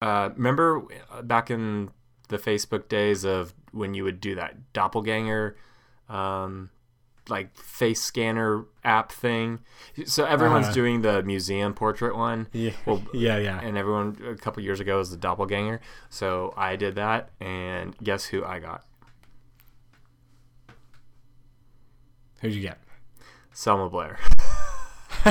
Uh, remember uh, back in the Facebook days of when you would do that doppelganger, um, like face scanner app thing. So everyone's Uh-huh. doing the museum portrait one. Yeah, Well, yeah, yeah. And everyone a couple years ago was the doppelganger. So I did that, and guess who I got? Who'd you get? Selma Blair.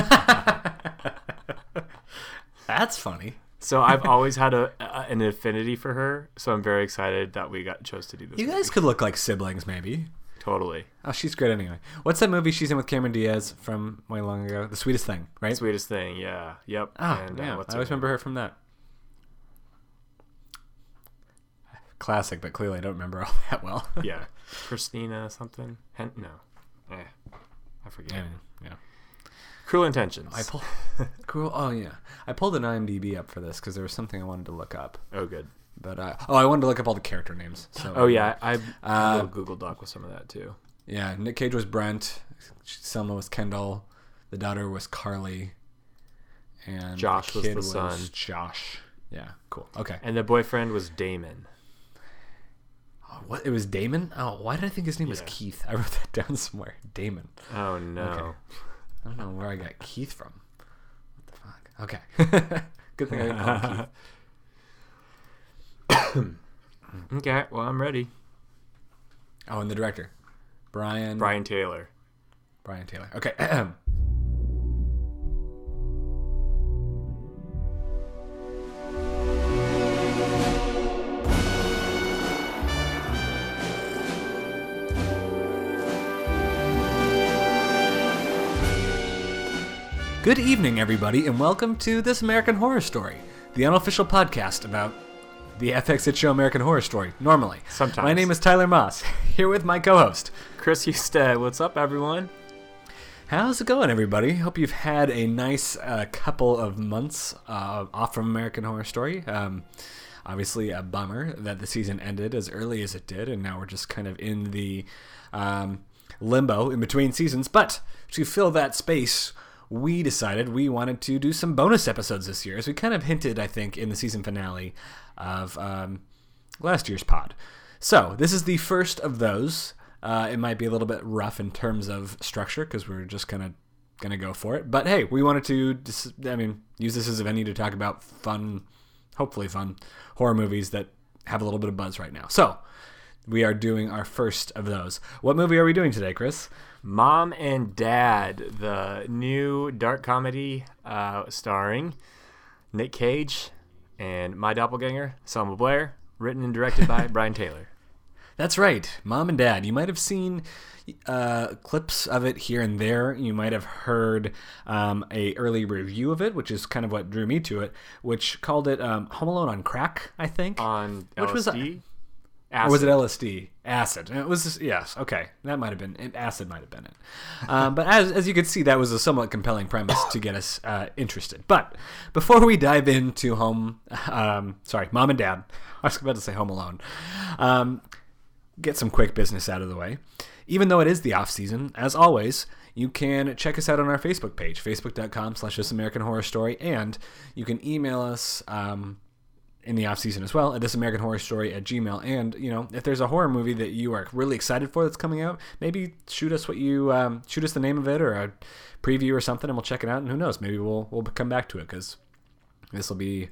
That's funny. So I've always had a, a an affinity for her. So I'm very excited that we got chose to do this. You movie. guys could look like siblings, maybe. totally Oh, she's great anyway. What's that movie she's in with Cameron Diaz from way long ago? The Sweetest Thing, right? sweetest thing. Yeah. Yep. Oh, And, uh, yeah. what's I always her remember her from that. Classic, but clearly I don't remember all that well. Yeah. Christina something. Hen- no. Eh. I forget. yeah, yeah. Cruel Intentions. I pulled. cool. Oh yeah, I pulled an IMDb up for this because there was something I wanted to look up. oh, good. But uh, oh, I wanted to look up all the character names. So Oh yeah, I, Uh, Google Doc with some of that too. yeah. Nick Cage was Brent. Selma was Kendall. The daughter was Carly. And Josh the was the son. Josh. Yeah. Cool. Okay. And the boyfriend was Damon. Oh, what? It was Damon. Oh, why did I think his name was Keith? I wrote that down somewhere. Damon. Oh no. Okay. I don't know where I got Keith from. What the fuck? Okay. Good thing I didn't call him Keith. Okay, well I'm ready. Oh, and the director, Brian. Brian Taylor. Brian Taylor. Okay. Good evening, everybody, and welcome to This American Horror Story, the unofficial podcast about the FX hit show American Horror Story. Normally, Sometimes. My name is Tyler Moss, here with my co-host. Chris Husted. What's up, everyone? How's it going, everybody? Hope you've had a nice uh, couple of months uh, off from American Horror Story. Um, obviously, a bummer that the season ended as early as it did, and now we're just kind of in the um, limbo in between seasons. But to fill that space, we decided we wanted to do some bonus episodes this year, as we kind of hinted, I think, in the season finale of um, last year's pod. So this is the first of those. Uh, it might be a little bit rough in terms of structure because we're just kind of gonna go for it. But hey, we wanted to, dis- I mean, use this as a venue to talk about fun, hopefully fun horror movies that have a little bit of buzz right now. So we are doing our first of those. What movie are we doing today, Chris? Mom and Dad, the new dark comedy uh, starring Nick Cage and my doppelganger, Selma Blair, written and directed by Brian Taylor. That's right, Mom and Dad. You might have seen uh, clips of it here and there. You might have heard um, a early review of it, which is kind of what drew me to it, which called it um, Home Alone on Crack, I think. On Which was a- LSD? Or was it LSD? Acid. It was yes. Okay, that might have been it. Acid might have been it. Um, but as as you could see, that was a somewhat compelling premise to get us uh, interested. But before we dive into home, um, sorry, mom and dad. I was about to say Home Alone. Um, get some quick business out of the way. Even though it is the off season, as always, you can check us out on our Facebook page, facebook.com slash This American Horror Story, and you can email us um, in the off season as well at This American Horror Story at Gmail. And you know, if there's a horror movie that you are really excited for that's coming out, maybe shoot us what you um, shoot us the name of it or a preview or something, and we'll check it out. And who knows, maybe we'll we'll come back to it because this will be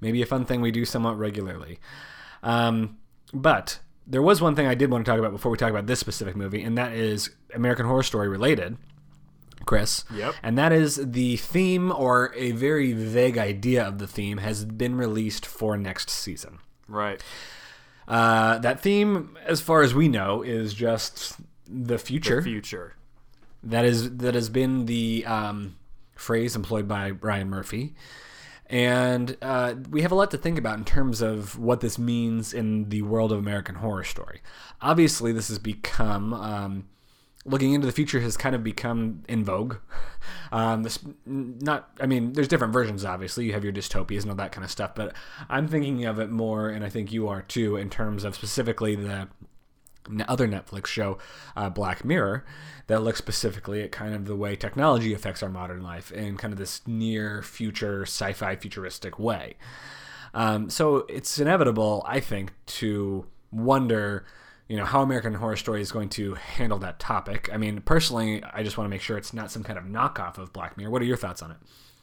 maybe a fun thing we do somewhat regularly. Um, but there was one thing I did want to talk about before we talk about this specific movie, and that is American Horror Story related. Chris. Yep. And that is the theme or a very vague idea of the theme has been released for next season. Right. Uh, that theme, as far as we know, is just the future. The future. That is that has been the um, phrase employed by Ryan Murphy, and uh, we have a lot to think about in terms of what this means in the world of American Horror Story. Obviously, this has become um, looking into the future has kind of become in vogue. Um, this not, I mean, there's different versions. Obviously, you have your dystopias and all that kind of stuff, but I'm thinking of it more, and I think you are too, in terms of specifically the other Netflix show, uh, Black Mirror, that looks specifically at kind of the way technology affects our modern life in kind of this near future, sci fi futuristic way. Um, so it's inevitable, I think, to wonder, you know, how American Horror Story is going to handle that topic. I mean, personally, I just want to make sure it's not some kind of knockoff of Black Mirror. What are your thoughts on it?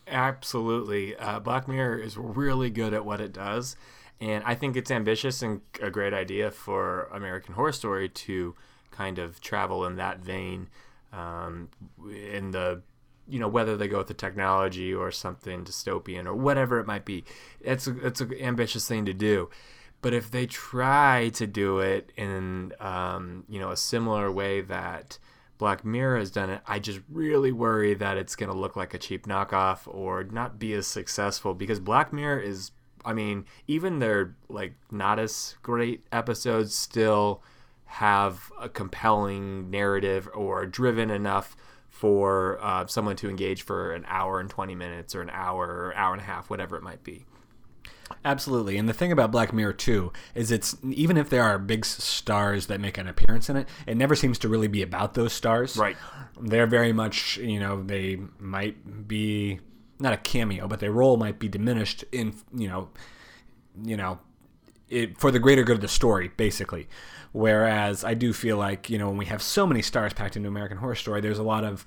Absolutely. Uh, Black Mirror is really good at what it does. And I think it's ambitious and a great idea for American Horror Story to kind of travel in that vein um, in the you know whether they go with the technology or something dystopian or whatever it might be it's a, it's an ambitious thing to do but if they try to do it in um, you know a similar way that Black Mirror has done it, I just really worry that it's going to look like a cheap knockoff or not be as successful because Black Mirror is I mean, even their like not as great episodes still have a compelling narrative or driven enough for uh, someone to engage for an hour and 20 minutes or an hour or hour and a half, whatever it might be. Absolutely. And the thing about Black Mirror 2 is it's even if there are big stars that make an appearance in it, it never seems to really be about those stars. Right. They're very much, you know, they might be not a cameo, but their role might be diminished in, you know, you know, it, for the greater good of the story, basically. Whereas I do feel like, you know, when we have so many stars packed into American Horror Story, there's a lot of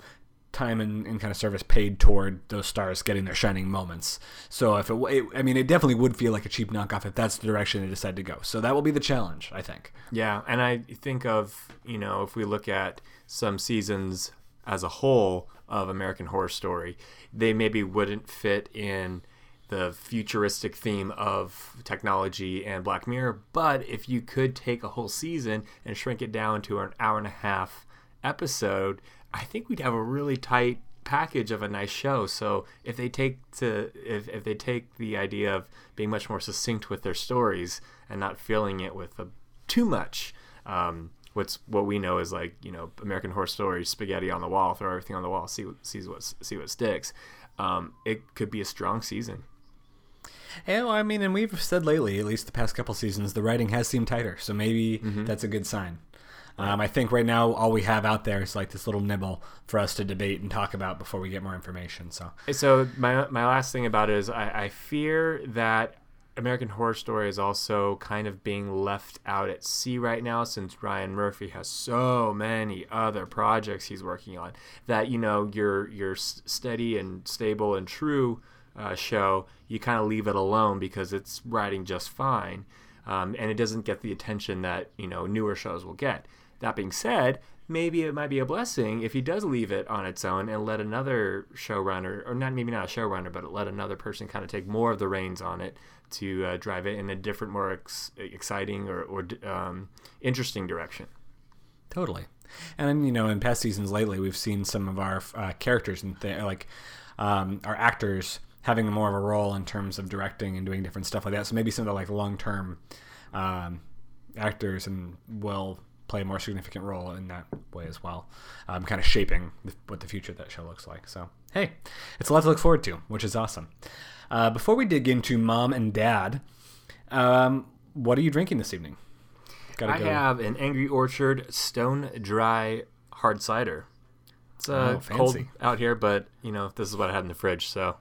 time and, and kind of service paid toward those stars getting their shining moments. So if it, it, I mean, it definitely would feel like a cheap knockoff if that's the direction they decide to go. So that will be the challenge, I think. Yeah, and I think of you know if we look at some seasons as a whole of American Horror Story, they maybe wouldn't fit in the futuristic theme of technology and Black Mirror. But if you could take a whole season and shrink it down to an hour and a half episode, I think we'd have a really tight package of a nice show. So if they take to if, if they take the idea of being much more succinct with their stories and not filling it with a, too much, um, what's what we know is like you know American Horror Story spaghetti on the wall, throw everything on the wall, see see what see what sticks. Um, it could be a strong season. Yeah, well, I mean, and we've said lately, at least the past couple seasons, the writing has seemed tighter. So maybe mm-hmm. that's a good sign. Um, I think right now all we have out there is like this little nibble for us to debate and talk about before we get more information. So, so my my last thing about it is I, I fear that American Horror Story is also kind of being left out at sea right now since Ryan Murphy has so many other projects he's working on that you know your your steady and stable and true uh, show you kind of leave it alone because it's writing just fine um, and it doesn't get the attention that you know newer shows will get. That being said, maybe it might be a blessing if he does leave it on its own and let another showrunner, or not maybe not a showrunner, but let another person kind of take more of the reins on it to uh, drive it in a different, more ex- exciting or, or um, interesting direction. Totally. And you know, in past seasons lately, we've seen some of our uh, characters and th- like um, our actors having more of a role in terms of directing and doing different stuff like that. So maybe some of the like long term um, actors and will play a more significant role in that way as well, um, kind of shaping the, what the future of that show looks like. So hey, it's a lot to look forward to, which is awesome. Uh, before we dig into mom and dad, um, what are you drinking this evening? Gotta I go. have an Angry Orchard Stone Dry Hard Cider. It's uh, oh, cold out here, but you know this is what I had in the fridge, so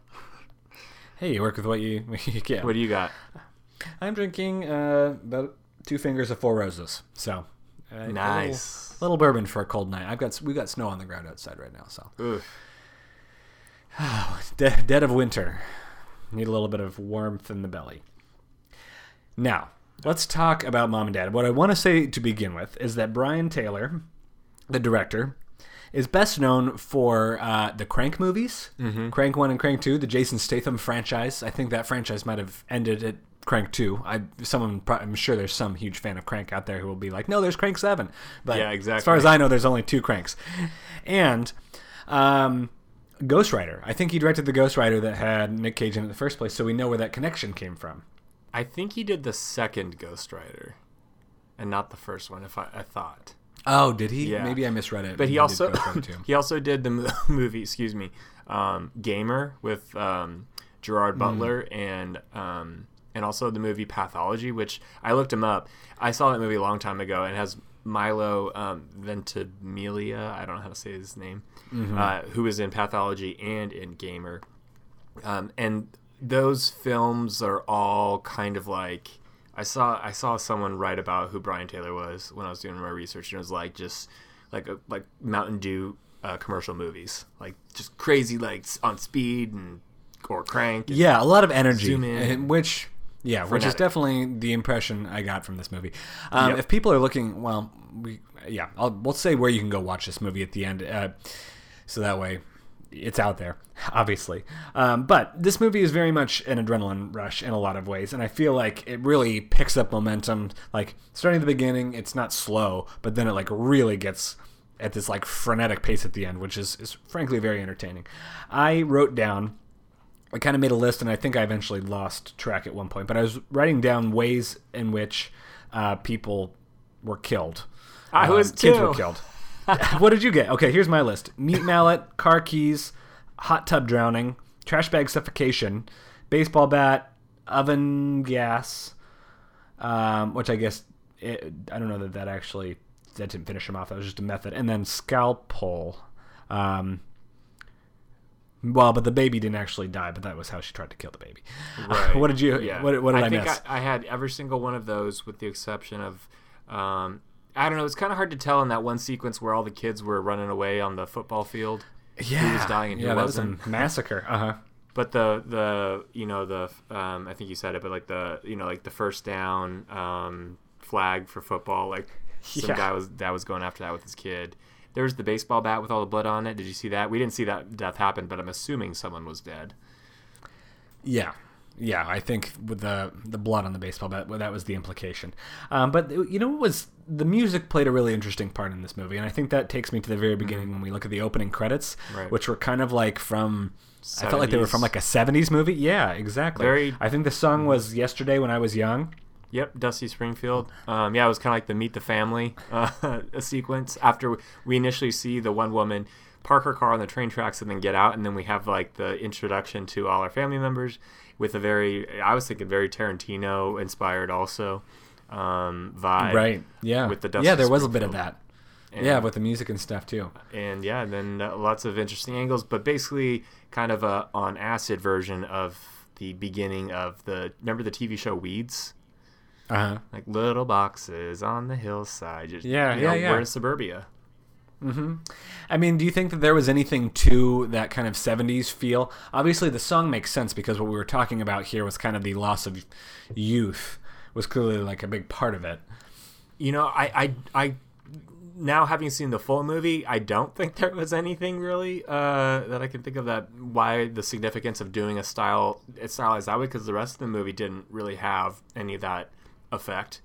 Hey, you work with what you, what you get. What do you got? I'm drinking uh, about two fingers of Four Roses. So uh, nice. Little, little, bourbon for a cold night. I've got we got snow on the ground outside right now. So De- dead of winter. Need a little bit of warmth in the belly. Now, let's talk about mom and dad. What I want to say to begin with is that Brian Taylor, the director, is best known for uh, the Crank movies, mm-hmm. Crank One and Crank Two, the Jason Statham franchise. I think that franchise might have ended at Crank Two. I someone I'm sure there's some huge fan of Crank out there who will be like, no, there's Crank Seven. But yeah, exactly. As far as I know, there's only two Cranks, and. Um, Ghost Rider. I think he directed the Ghost Rider that had Nick Cage in it in the first place, so we know where that connection came from. I think he did the second Ghost Rider, and not the first one. If I, I thought. Oh, did he? Yeah. Maybe I misread it. But he, he also he also did the movie. Excuse me, um, Gamer with um, Gerard hmm. Butler mm. and um, and also the movie Pathology, which I looked him up. I saw that movie a long time ago and has Milo um, Ventimiglia. I don't know how to say his name. Mm-hmm. Uh, who is in Pathology and in Gamer. Um, and those films are all kind of like I saw I saw someone write about who Brian Taylor was when I was doing my research, and it was like just like a, like Mountain Dew uh, commercial movies, like just crazy like on speed and or crank. and- Yeah, a lot of energy, Zoom in. and which yeah, which is definitely the impression I got from this movie. Um, Yep. If people are looking, well, we yeah, I'll, we'll say where you can go watch this movie at the end, uh, so that way it's out there, obviously. Um, but this movie is very much an adrenaline rush in a lot of ways, and I feel like it really picks up momentum. Like starting at the beginning, it's not slow, but then it like really gets at this like frenetic pace at the end, which is, is frankly very entertaining. I wrote down I kind of made a list, and I think I eventually lost track at one point. But I was writing down ways in which uh, people were killed. I Um, was kids were killed. what did you get? Okay, here's my list: meat mallet, car keys, hot tub drowning, trash bag suffocation, baseball bat, oven gas, um, which I guess it, I don't know that that actually that didn't finish him off. That was just a method, and then scalpel. Um, well, but the baby didn't actually die, but that was how she tried to kill the baby. Right. what did you? Yeah. What, what did I, think miss? I, I had every single one of those, with the exception of, um, I don't know. It's kind of hard to tell in that one sequence where all the kids were running away on the football field. yeah, He was dying and who yeah, that wasn't. was a massacre. Uh huh. But the the you know the um, I think you said it, but like the you know like the first down um, flag for football, like some Yeah. guy was that was going after that with his kid. There was the baseball bat with all the blood on it. Did you see that? We didn't see that death happen, but I'm assuming someone was dead. Yeah, yeah. I think with the the blood on the baseball bat, well, that was the implication. Um, but you know what was the music played a really interesting part in this movie, and I think that takes me to the very beginning when we look at the opening credits, Mm-hmm. Right. which were kind of like from. I felt like they were from like a '70s movie. Yeah, exactly. Very- I think the song was "Yesterday" when I was young. Yep, Dusty Springfield. Um, yeah, it was kind of like the Meet the Family uh, sequence. After we initially see the one woman park her car on the train tracks and then get out, and then we have like the introduction to all our family members with a very, I was thinking very Tarantino inspired also um, vibe. Right. Yeah. With the Dusty yeah, there was a bit of that. And- yeah, with the music and stuff too. and yeah, and then uh, lots of interesting angles, but basically kind of a on acid version of the beginning of the remember the TV show Weeds. Uh huh. like little boxes on the hillside. Just, Yeah, you yeah, know, yeah. We're in suburbia. Hmm. I mean, do you think that there was anything to that kind of 70s feel? Obviously, the song makes sense because what we were talking about here was kind of the loss of youth, was clearly like a big part of it. You know, I, I, I, now having seen the full movie, I don't think there was anything really uh, that I can think of that why the significance of doing a style a stylized that way because the rest of the movie didn't really have any of that effect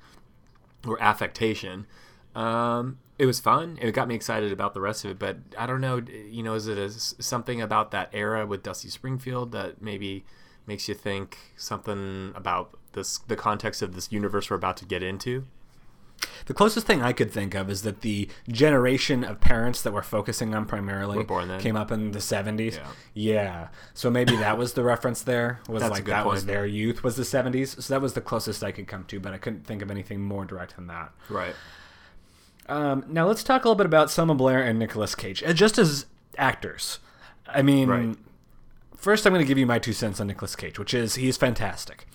or affectation. Um, it was fun. It got me excited about the rest of it, but I don't know. You know, is it a, something about that era with Dusty Springfield that maybe makes you think something about this, the context of this universe we're about to get into? The closest thing I could think of is that the generation of parents that we're focusing on primarily came up in the 70s. Yeah. Yeah. So maybe that was the reference there. Was That's like that was their youth was the 70s. So that was the closest I could come to, but I couldn't think of anything more direct than that. Right. Um, now let's talk a little bit about Selma Blair and Nicolas Cage, uh, just as actors. I mean, Right. First I'm going to give you my two cents on Nicolas Cage, which is he is fantastic.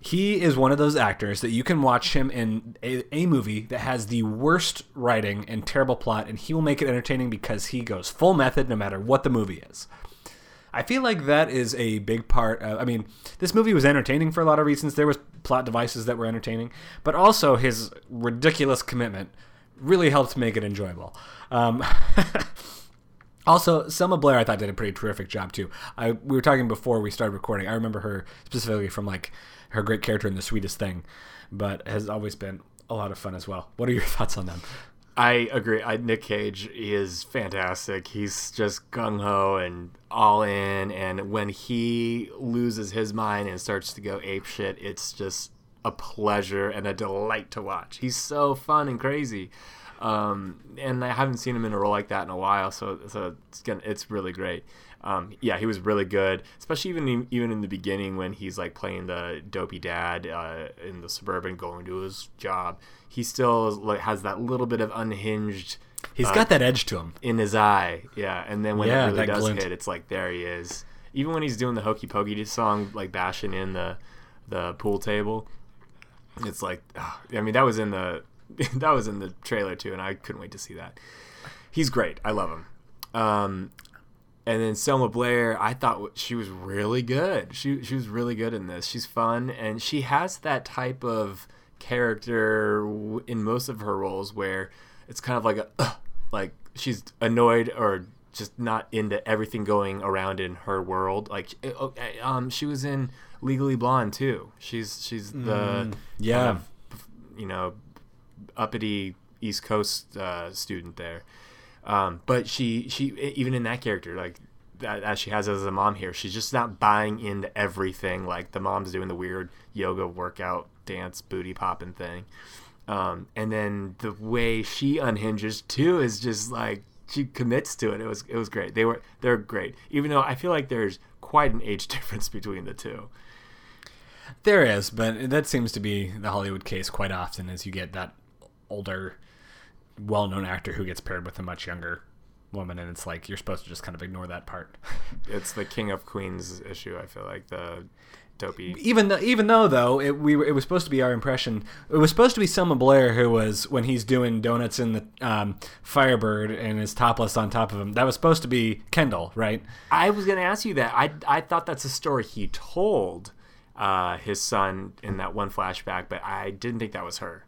He is one of those actors that you can watch him in a, a movie that has the worst writing and terrible plot, and he will make it entertaining because he goes full method no matter what the movie is. I feel like that is a big part. Of, I mean, this movie was entertaining for a lot of reasons. There was plot devices that were entertaining, but also his ridiculous commitment really helped make it enjoyable. Um, also, Selma Blair, I thought did a pretty terrific job too. I we were talking before we started recording. I remember her specifically from like her great character in The Sweetest Thing, but has always been a lot of fun as well. What are your thoughts on them? I agree. I, Nick Cage is fantastic. He's just gung ho and all in. And when he loses his mind and starts to go ape shit, it's just a pleasure and a delight to watch. He's so fun and crazy. Um, and I haven't seen him in a role like that in a while, so so it's gonna, it's really great. Um, yeah, he was really good, especially even in, even in the beginning when he's like playing the dopey dad uh, in the suburban, going to his job. He still like, has that little bit of unhinged He's uh, got that edge to him. in his eye, yeah. And then when Yeah, it really does glint. hit, it's like there he is. even when he's doing the hokey pokey song, like bashing in the the pool table, it's like, ah, I mean, that was in the that was in the trailer too, and I couldn't wait to see that. He's great. I love him. Um, and then Selma Blair, I thought she was really good. She she was really good in this. She's fun, and she has that type of character in most of her roles where it's kind of like a like she's annoyed or just not into everything going around in her world. Like eh, okay, um, she was in Legally Blonde too. She's she's the yeah. kind of, you know uppity East Coast uh, student there. Um, but she she even in that character like that as she has as a mom here, she's just not buying into everything. Like the mom's doing the weird yoga workout dance booty popping thing. Um, and then the way she unhinges too is just like she commits to it. It was it was great. They were they're great. Even though I feel like there's quite an age difference between the two. There is, but that seems to be the Hollywood case quite often as you get that older, well known actor who gets paired with a much younger woman, and it's like you're supposed to just kind of ignore that part. It's the King of Queens issue. I feel like the dopey. even though, even though though it we it was supposed to be our impression, it was supposed to be Selma Blair who was when he's doing donuts in the um, Firebird and is topless on top of him. That was supposed to be Kendall, right? I was gonna ask you that. I I thought that's a story he told uh, his son in that one flashback, but I didn't think that was her.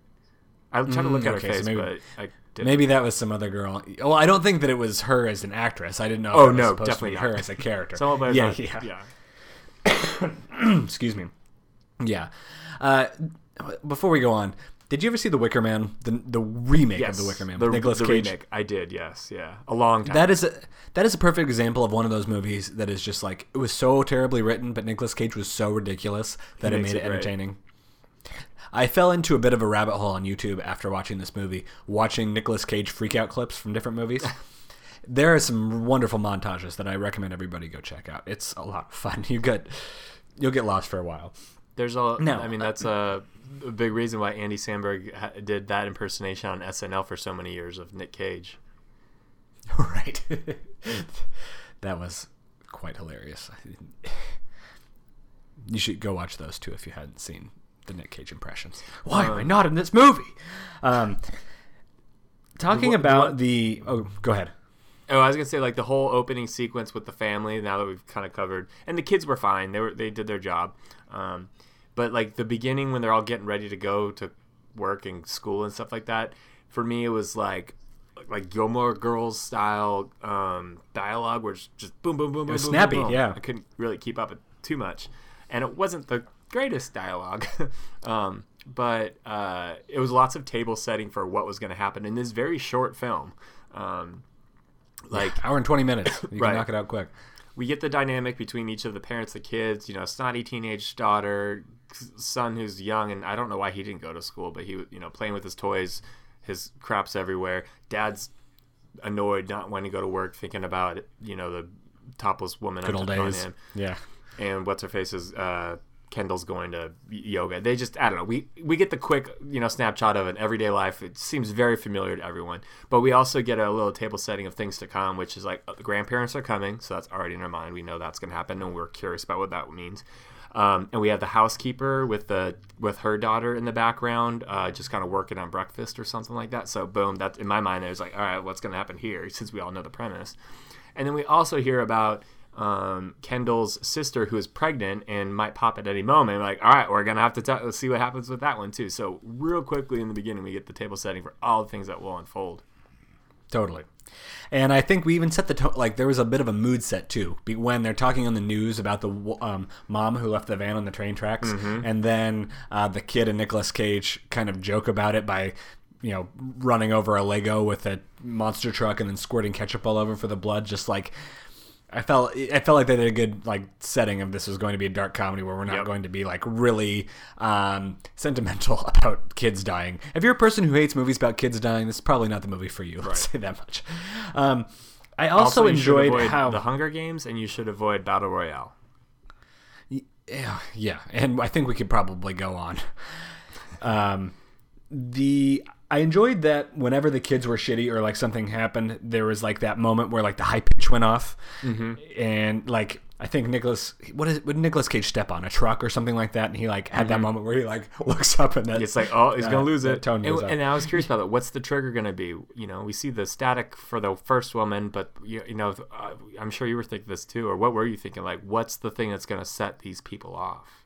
I tried to look at her Mm, okay, so maybe- but I didn't. Maybe that was some other girl. Well, I don't think that it was her as an actress. I didn't know. if Oh, it was no, supposed definitely to be her as a character. Of yeah, yeah, yeah. Excuse me. Yeah. Uh, before we go on, did you ever see The Wicker Man, the the remake Yes, of The Wicker Man the, Nicolas the Cage? remake. I did. Yes, yeah, a long time. That is a that is a perfect example of one of those movies that is just like it was so terribly written, but Nicolas Cage was so ridiculous that it made it it entertaining. I fell into a bit of a rabbit hole on YouTube after watching this movie, watching Nicolas Cage freak out clips from different movies. there are some wonderful montages that I recommend everybody go check out. It's a lot of fun. You get you'll get lost for a while. There's a. No. I mean, that's a, a big reason why Andy Samberg ha- did that impersonation on SNL for so many years of Nick Cage. right. that was quite hilarious. You should go watch those too if you hadn't seen the Nick Cage impressions. Why am I not in this movie? Um, talking What- about what- the oh, go ahead. Oh, I was gonna say like the whole opening sequence with the family. Now that we've kind of covered, and the kids were fine. They were they did their job. Um, but like the beginning when they're all getting ready to go to work and school and stuff like that, for me it was like like Gilmore Girls style um, dialogue, where it's just boom, boom, boom, boom, was boom, snappy, boom, boom. yeah. I couldn't really keep up with too much, and it wasn't the greatest dialogue. um, but uh, it was lots of table setting for what was going to happen in this very short film. Um, like Hour and twenty minutes. You Right. can knock it out quick. we get the dynamic between each of the parents, the kids, you know, snotty teenage daughter, son who's young, and I don't know why he didn't go to school, but he, you know, playing with his toys, his crops everywhere. Dad's annoyed, not wanting to go to work, thinking about, you know, the topless woman Good old days. Yeah. And what's her face is uh, Kendall's going to yoga. They just, I don't know. We we get the quick, you know, snapshot of an everyday life. It seems very familiar to everyone, but we also get a little table setting of things to come, which is like uh, the grandparents are coming, so that's already in our mind. We know that's going to happen, and we're curious about what that means. Um, and we have the housekeeper with the with her daughter in the background, uh, just kind of working on breakfast or something like that. So boom, that's in my mind, I was like, all right, what's going to happen here? Since we all know the premise, and then we also hear about um, Kendall's sister who is pregnant and might pop at any moment. Like, all right, we're gonna have to t- let's see what happens with that one too. So real quickly in the beginning, we get the table setting for all the things that will unfold. Totally. And I think we even set the tone. Like there was a bit of a mood set too, when they're talking on the news about the um, mom who left the van on the train tracks, and then uh, the kid and Nicolas Cage kind of joke about it by, you know, running over a Lego with a monster truck and then squirting ketchup all over for the blood. Just like I felt, I felt like they did a good like setting of this was going to be a dark comedy where we're not Yep. going to be like really um, sentimental about kids dying. If you're a person who hates movies about kids dying, this is probably not the movie for you. Let's say that much. Um, I also, you enjoyed avoid how the Hunger Games and you should avoid Battle Royale. yeah, yeah, and I think we could probably go on. Um, the I enjoyed that whenever the kids were shitty or like something happened, there was like that moment where like the high pitch went off, Mm-hmm. and like I think Nicolas, what is would Nicolas Cage step on a truck or something like that, and he like had that moment where he like looks up and that Mm-hmm. It's like, oh, he's uh, gonna lose it. tone and, and I was curious about that. What's the trigger gonna be? You know, we see the static for the first woman, but you, you know, uh, I'm sure you were thinking this too, or what were you thinking? Like, what's the thing that's gonna set these people off?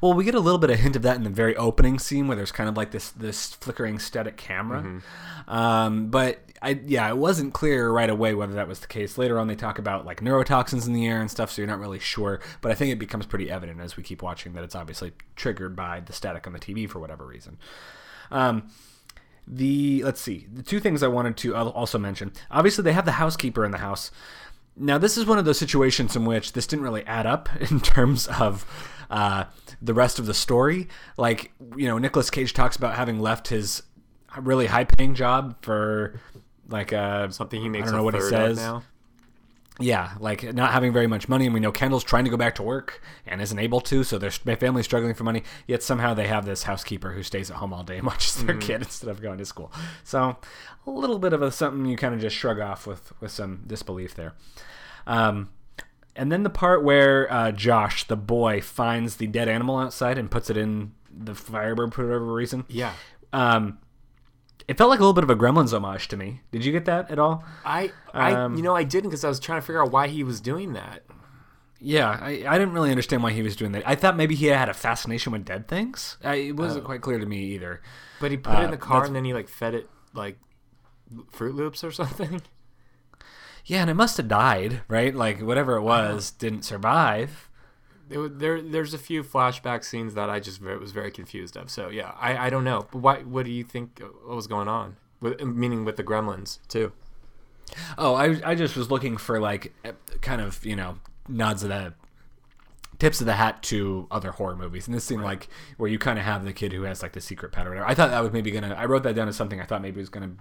Well, we get a little bit of hint of that in the very opening scene where there's kind of like this this flickering static camera. Mm-hmm. Um, but I yeah, it wasn't clear right away whether that was the case. Later on, they talk about like neurotoxins in the air and stuff, so you're not really sure. But I think it becomes pretty evident as we keep watching that it's obviously triggered by the static on the TV for whatever reason. Um, the let's see the two things I wanted to also mention. Obviously, they have the housekeeper in the house. Now, this is one of those situations in which this didn't really add up in terms of uh, the rest of the story. Like, you know, Nicolas Cage talks about having left his really high-paying job for like uh, Something he makes I don't know a what he says. now. Yeah, like not having very much money, and we know Kendall's trying to go back to work and isn't able to, so their family's struggling for money. Yet somehow they have this housekeeper who stays at home all day and watches their kid instead of going to school. So a little bit of a something you kind of just shrug off with with some disbelief there. Um, and then the part where uh, Josh, the boy, finds the dead animal outside and puts it in the Firebird for whatever reason. Yeah, Um, it felt like a little bit of a Gremlins homage to me. Did you get that at all? I, I, Um, you know, I didn't because I was trying to figure out why he was doing that. Yeah, I, I didn't really understand why he was doing that. I thought maybe he had a fascination with dead things. I, it wasn't quite clear to me either. But he put it in Uh, the car and then he like fed it like Fruit Loops or something. Yeah, and it must have died, right? Like whatever it was didn't survive. It, there, there's a few flashback scenes that I just was very confused of. So yeah, I, I don't know. But why? What do you think? uh, What was going on? With, meaning with the Gremlins too. Oh, I, I just was looking for like kind of you know nods of the tips of the hat to other horror movies, and this seemed like where you kind of have the kid who has like the secret pet or whatever. I thought that was maybe gonna. I wrote that down as something I thought maybe was gonna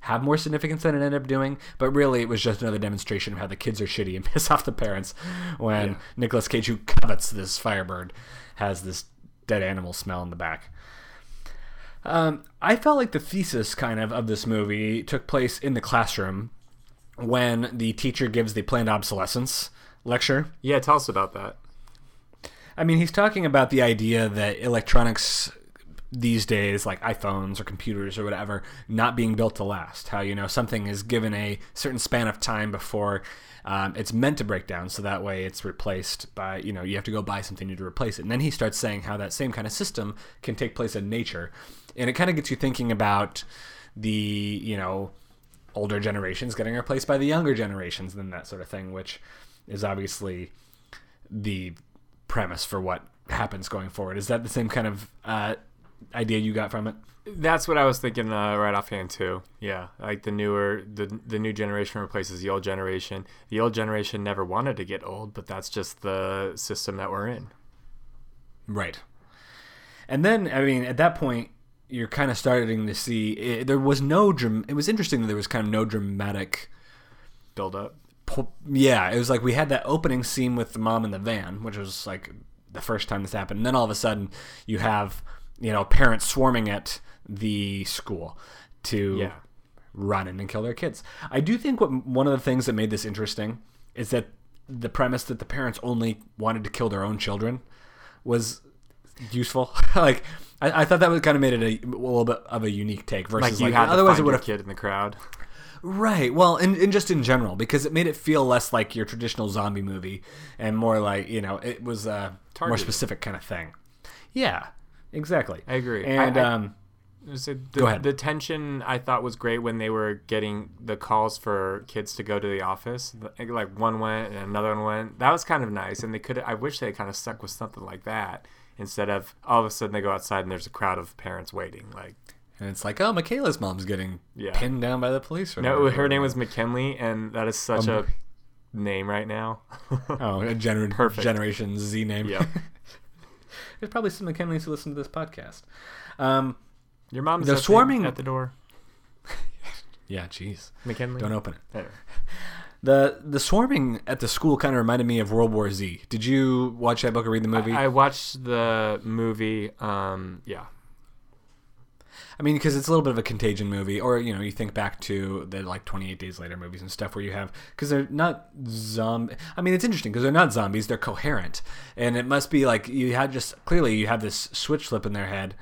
have more significance than it ended up doing, but really it was just another demonstration of how the kids are shitty and piss off the parents when Yeah. Nicolas Cage, who covets this Firebird, has this dead animal smell in the back. Um, I felt like the thesis kind of of this movie took place in the classroom when the teacher gives the planned obsolescence lecture. Yeah, tell us about that. I mean, he's talking about the idea that electronics these days, like iPhones or computers or whatever, not being built to last. How, you know, something is given a certain span of time before um, it's meant to break down. So that way it's replaced by, you know, you have to go buy something new to replace it. And then he starts saying how that same kind of system can take place in nature. And it kind of gets you thinking about the, you know, older generations getting replaced by the younger generations and that sort of thing, which is obviously the premise for what happens going forward. Is that the same kind of uh, idea you got from it? That's what I was thinking uh, right offhand too. Yeah, like the newer, the the new generation replaces the old generation. The old generation never wanted to get old, but that's just the system that we're in. Right. And then, I mean, at that point, you're kind of starting to see it, there was no. It was interesting that there was kind of no dramatic. Build up. po- Yeah, it was like we had that opening scene with the mom in the van, which was like the first time this happened. And then all of a sudden, you have you know parents swarming at the school to Yeah. run in and kill their kids. I do think what one of the things that made this interesting is that the premise that the parents only wanted to kill their own children was useful. like I, I thought that was kind of made it a, a little bit of a unique take versus Like you like, had otherwise it would have kid in the crowd. right. Well, and, and just in general because it made it feel less like your traditional zombie movie and more like you know it was a more specific kind of thing. Yeah, exactly. I agree. And I- I- um, So the, Go ahead. The tension I thought was great when they were getting the calls for kids to go to the office. Like one went and another one went. That was kind of nice, and they could. I wish they kind of stuck with something like that instead of all of a sudden they go outside and there's a crowd of parents waiting. Like and it's like, oh, Michaela's mom's getting Yeah. pinned down by the police. Or no, her name was McKinley, and that is such Um, a name right now. Oh, a gener- Perfect. Generation Z name. Yep. There's probably some McKinleys who listen to this podcast. Um, Your mom's they're swarming- at the door. yeah, jeez. McKinley. Don't open it. Anyway. The the swarming at the school kind of reminded me of World War Z. Did you watch that book or read the movie? I, I watched the movie. Um, yeah, I mean, because it's a little bit of a contagion movie, or you know, you think back to the like 28 Days Later movies and stuff, where you have because they're not zombie. I mean, it's interesting because they're not zombies; they're coherent, and it must be like you had just clearly you have this switch flip in their head.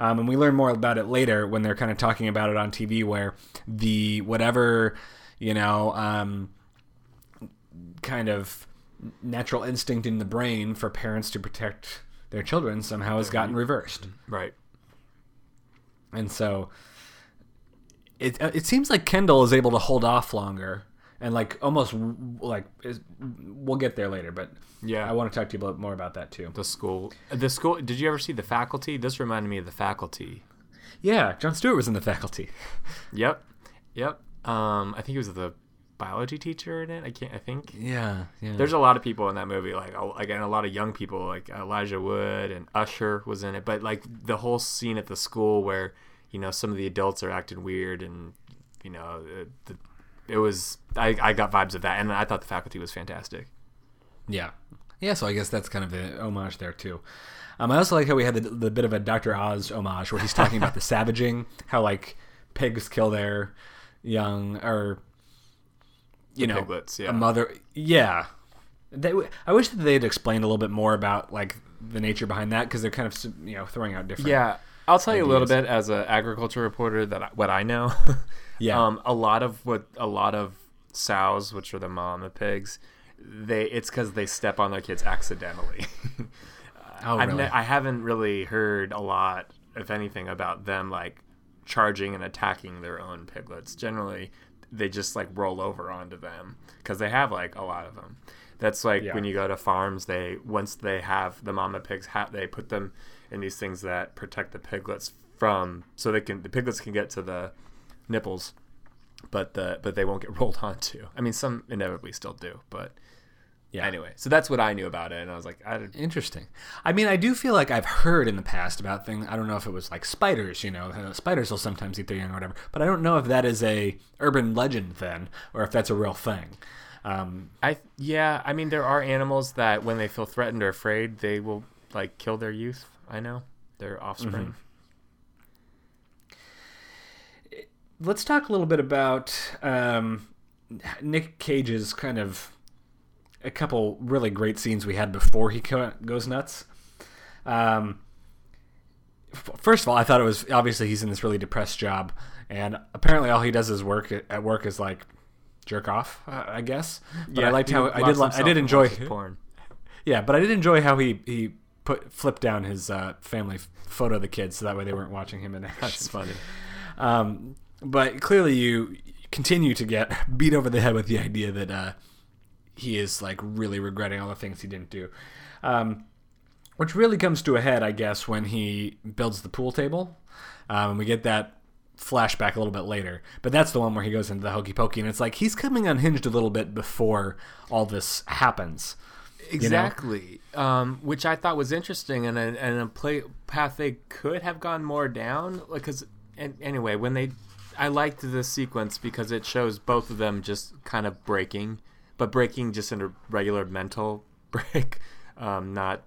Um, and we learn more about it later when they're kind of talking about it on TV, where the whatever you know, um, kind of natural instinct in the brain for parents to protect their children somehow has gotten reversed. Right. And so it uh, it seems like Kendall is able to hold off longer and like almost like is, we'll get there later, but Yeah. I want to talk to you about more about that too. The school. The school. Did you ever see the faculty? This reminded me of the faculty. Yeah, Jon Stewart was in the faculty. Yep. Yep. Um, I think he was the biology teacher in it. I can't. I think. Yeah, yeah. There's a lot of people in that movie, like again, a lot of young people, like Elijah Wood and Usher was in it. But like the whole scene at the school where you know some of the adults are acting weird, and you know it, the, it was I, I got vibes of that, and I thought the faculty was fantastic. Yeah. Yeah, so I guess that's kind of an homage there too. Um, I also like how we had the, the bit of a Dr. Oz homage where he's talking about the savaging, how like pigs kill their young or you know piglets, yeah. a mother. Yeah, they, I wish that they'd explained a little bit more about like the nature behind that because they're kind of you know throwing out different. Yeah, I'll tell you a little bit as an agriculture reporter that I, what I know. Yeah. um, a lot of what a lot of sows, which are the mama pigs, they it's because they step on their kids accidentally. Oh, really? ne- I haven't really heard a lot, if anything, about them like charging and attacking their own piglets. Generally, they just like roll over onto them because they have like a lot of them. That's like Yeah. when you go to farms. They once they have the mama pigs, ha- they put them in these things that protect the piglets from, so they can the piglets can get to the nipples, but the but they won't get rolled onto. I mean, some inevitably still do, but Yeah. anyway. So that's what I knew about it, and I was like, I Interesting. I mean, I do feel like I've heard in the past about things. I don't know if it was like spiders. You know, spiders will sometimes eat their young or whatever. But I don't know if that is a urban legend then, or if that's a real thing. Um, I yeah, I mean there are animals that when they feel threatened or afraid, they will like kill their youth. I know their offspring. let's talk a little bit about um, Nick Cage's kind of a couple really great scenes we had before he co- goes nuts. Um, f- first of all, I thought it was obviously he's in this really depressed job, and apparently all he does is work at, work is like jerk off, uh, I guess. But I liked how I did. I did enjoy. porn. Yeah, but I did enjoy how he he put flipped down his uh, family photo of the kids so that way they weren't watching him in action. That's funny. Um, but clearly, you continue to get beat over the head with the idea that uh, he is like really regretting all the things he didn't do. Um, which really comes to a head, I guess, when he builds the pool table. Um, and we get that flashback a little bit later. But that's the one where he goes into the hokey pokey, and it's like he's coming unhinged a little bit before all this happens. Exactly. Um, which I thought was interesting, and a, and a play path they could have gone more down. Because and anyway, when they, I liked the sequence because it shows both of them just kind of breaking, but breaking just in a regular mental break, um, not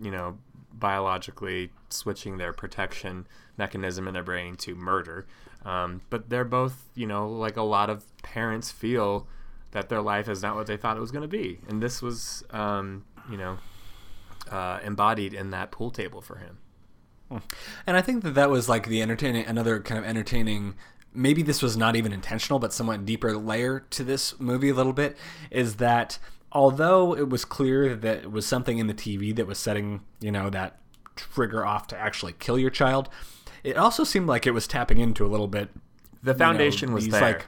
you know biologically switching their protection mechanism in their brain to murder. Um, but they're both, you know, like a lot of parents feel that their life is not what they thought it was going to be, and this was, um, you know, uh, embodied in that pool table for him. And I think that that was like the entertaining, another kind of entertaining. Maybe this was not even intentional, but somewhat deeper layer to this movie a little bit is that although it was clear that it was something in the TV that was setting, you know, that trigger off to actually kill your child, it also seemed like it was tapping into a little bit. The you know, foundation was there. Like,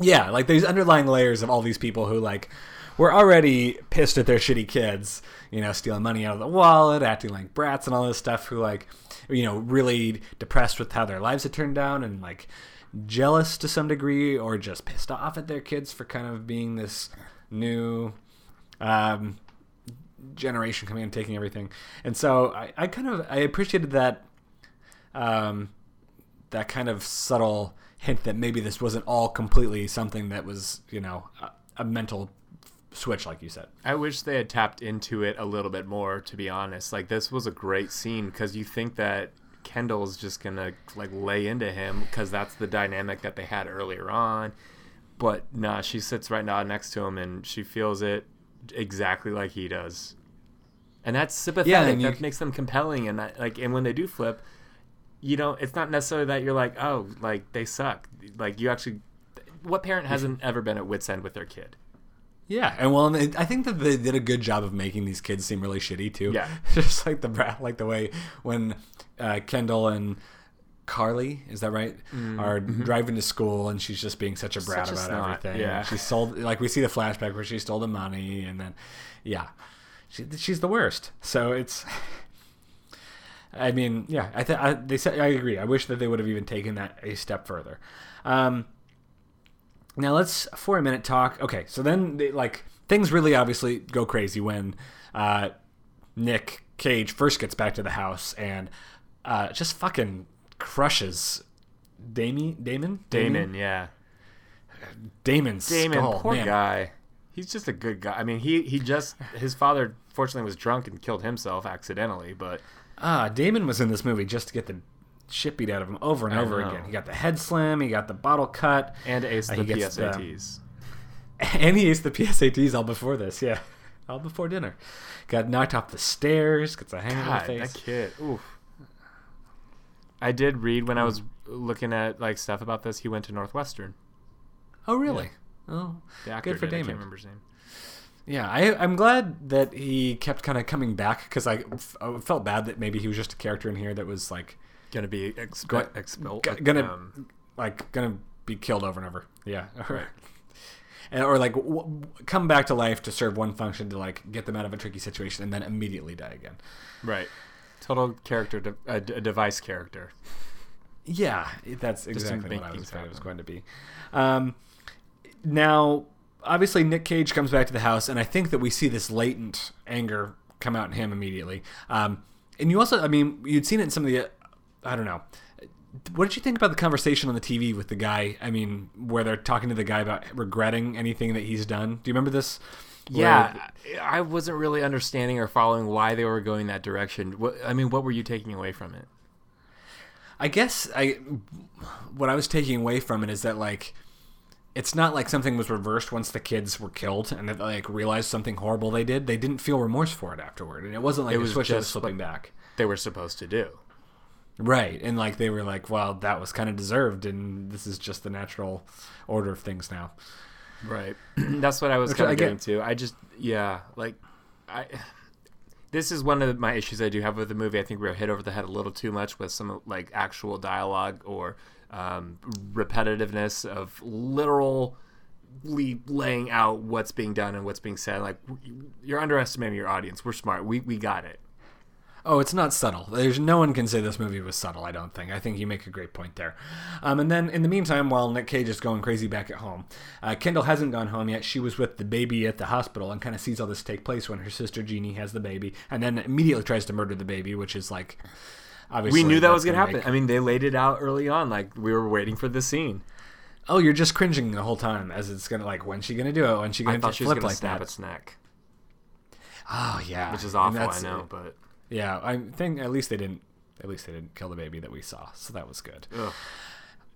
yeah, like these underlying layers of all these people who like were already pissed at their shitty kids, you know, stealing money out of the wallet, acting like brats and all this stuff who like you know, really depressed with how their lives had turned down and like jealous to some degree or just pissed off at their kids for kind of being this new um, generation coming and taking everything. And so I, I kind of I appreciated that um, that kind of subtle hint that maybe this wasn't all completely something that was you know a, a mental switch like you said. I wish they had tapped into it a little bit more, to be honest. Like this was a great scene because you think that Kendall's just gonna like lay into him because that's the dynamic that they had earlier on. But nah, she sits right now next to him and she feels it exactly like he does, and that's sympathetic. and you- that makes them compelling, and that, like, and when they do flip, you don't. It's not necessarily that you're like, oh, like they suck. Like you actually, what parent hasn't ever been at wit's end with their kid? Yeah, and well, and I think that they did a good job of making these kids seem really shitty too. Yeah. just like the brat, like the way when uh, Kendall and Carly, is that right, are driving to school and she's just being such a brat Mm-hmm. Such about everything. yeah. she sold like we see the flashback where she stole the money and then, yeah, she, she's the worst. So it's. I mean, yeah, I, th- I they said I agree. I wish that they would have even taken that a step further. Um, now let's for a minute talk. Okay, so then they, like things really obviously go crazy when uh, Nick Cage first gets back to the house and uh, just fucking crushes Damien. Damon. Damon, yeah. Damon's Damon, skull, poor man. guy. He's just a good guy. I mean, he he just his father fortunately was drunk and killed himself accidentally, but Ah, Damon was in this movie just to get the shit beat out of him over and I over know. again. He got the head slam. He got the bottle cut. and ace Uh, the he gets the- PSATs. And he aced the PSATs all before this, yeah. All before dinner. Got knocked off the stairs, gets a hang on God, the face. that kid. Oof. I did read when I was looking at like stuff about this. He went to Northwestern. Oh, really? Oh, The actor good for did, I Damon. can't remember his name. Yeah, I, I'm glad that he kept kind of coming back because I, f- I felt bad that maybe he was just a character in here that was like, Gonna be exp- Go- expelled. g- gonna um, like gonna be killed over and over. Yeah, and, or like w- come back to life to serve one function to like get them out of a tricky situation and then immediately die again. right. Total character, de- a, a device character. Yeah, that's exactly what I was afraid it was going to be. Um, now, obviously, Nick Cage comes back to the house, and I think that we see this latent anger come out in him immediately. Um, and you also, I mean, you'd seen it in some of the, I don't know. What did you think about the conversation on the TV with the guy? I mean, where they're talking to the guy about regretting anything that he's done. Do you remember this? Yeah, I I wasn't really understanding or following why they were going that direction. What, I mean, what were you taking away from it? I guess I what I was taking away from it is that like it's not like something was reversed once the kids were killed and they like realized something horrible they did. They didn't feel remorse for it afterward, and it wasn't like It a was switch that was just flipping what- back. They were supposed to do. Right, and like they were like, well, that was kind of deserved, and this is just the natural order of things now. Right. That's what I was kind of getting to. I just, yeah, like, I. This is one of my issues I do have with the movie. I think we were hit over the head a little too much with some like actual dialogue or um, repetitiveness of literal laying out what's being done and what's being said. Like you're underestimating your audience. We're smart. We we got it. Oh, it's not subtle. There's no one can say this movie was subtle. I don't think. I think you make a great point there. Um, and then in the meantime, while Nick Cage is going crazy back at home, uh, Kendall hasn't gone home yet. She was with the baby at the hospital and kind of sees all this take place when her sister Jeannie has the baby, and then immediately tries to murder the baby, which is like obviously We knew that was gonna happen. make- I mean, they laid it out early on. Like we were waiting for the scene. oh, you're just cringing the whole time as it's gonna like when's she gonna do it? When's she I gonna thought she was gonna like snap that? its neck, Oh yeah, which is awful. I know, but Yeah, I think at least they didn't. At least they didn't kill the baby that we saw, so that was good. ugh.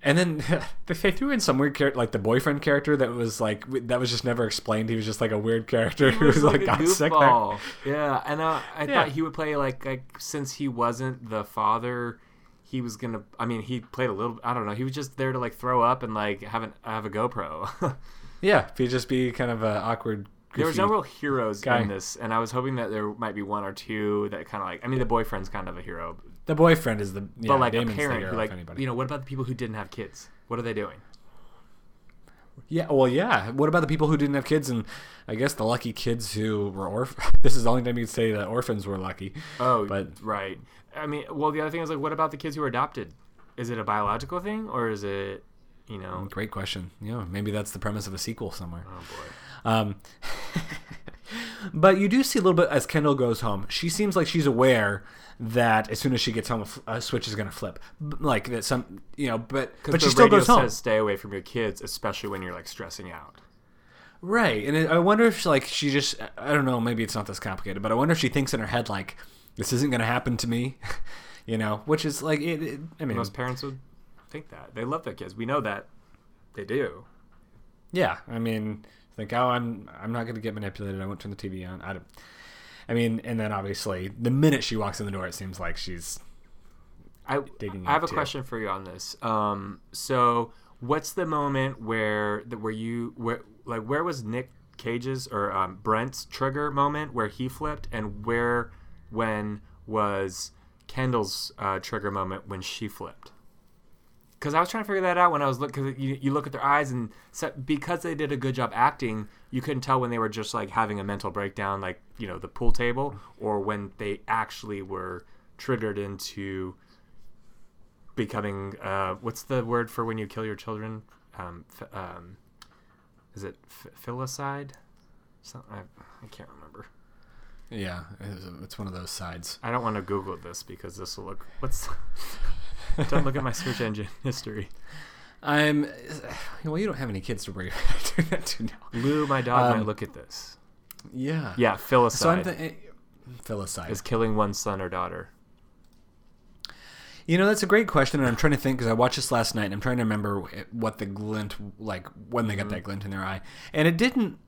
And then they threw in some weird character, like the boyfriend character that was like that was just never explained. He was just like a weird character who was like got sick. There. Yeah, and uh, I Yeah. thought he would play like like since he wasn't the father, he was gonna. I mean, he played a little. I don't know. He was just there to like throw up and like have an have a GoPro. Yeah, if he'd just be kind of an awkward. There was no real heroes guy. in this, and I was hoping that there might be one or two that kind of like. I mean, the boyfriend's kind of a hero, The boyfriend is the yeah, but like Damon's a parent who like anybody. you know. What about the people who didn't have kids? What are they doing? Yeah, well, yeah. What about the people who didn't have kids, and I guess the lucky kids who were orphans? This is the only time you could say that orphans were lucky. Oh, But- right. I mean, well, the other thing is like, what about the kids who were adopted? Is it a biological thing or is it, you know? Great question. Yeah, maybe that's the premise of a sequel somewhere. Oh boy. Um, but you do see a little bit as Kendall goes home. She seems like she's aware that as soon as she gets home, a f- a switch is going to flip. Like that, some you know, but but she still radio goes home, Says stay away from your kids, especially when you're like stressing out. right? And I wonder if like she just I don't know, maybe it's not this complicated, but I wonder if she thinks in her head like this isn't going to happen to me. You know, which is like it, it I mean, Most parents would think that they love their kids. We know that they do. Yeah, I mean, think, oh, I'm I'm not going to get manipulated. I won't turn the TV on. I don't. I mean, and then obviously, the minute she walks in the door, it seems like she's. I Digging I have a into- question for you on this. Um, so what's the moment where that where you where like where was Nick Cage's or um, Brent's trigger moment where he flipped, and where when was Kendall's uh, trigger moment when she flipped? Because I was trying to figure that out when I was looking. Because you, you look at their eyes and because they did a good job acting, you couldn't tell when they were just like having a mental breakdown, like you know the pool table, or when they actually were triggered into becoming uh, what's the word for when you kill your children? Um, f- um, is it f- filicide? I, I can't remember. Yeah, it's, it's one of those sides. I don't want to Google this because this will look. What's? don't look at my search engine history. I'm. Well, you don't have any kids to worry about that to now. Lou, my dog, Um, might look at this. Yeah. Yeah, filicide So I'm. Filicide. is killing one's son or daughter. You know, that's a great question, and I'm trying to think because I watched this last night, and I'm trying to remember what the glint, like when they got that glint in their eye, and it didn't.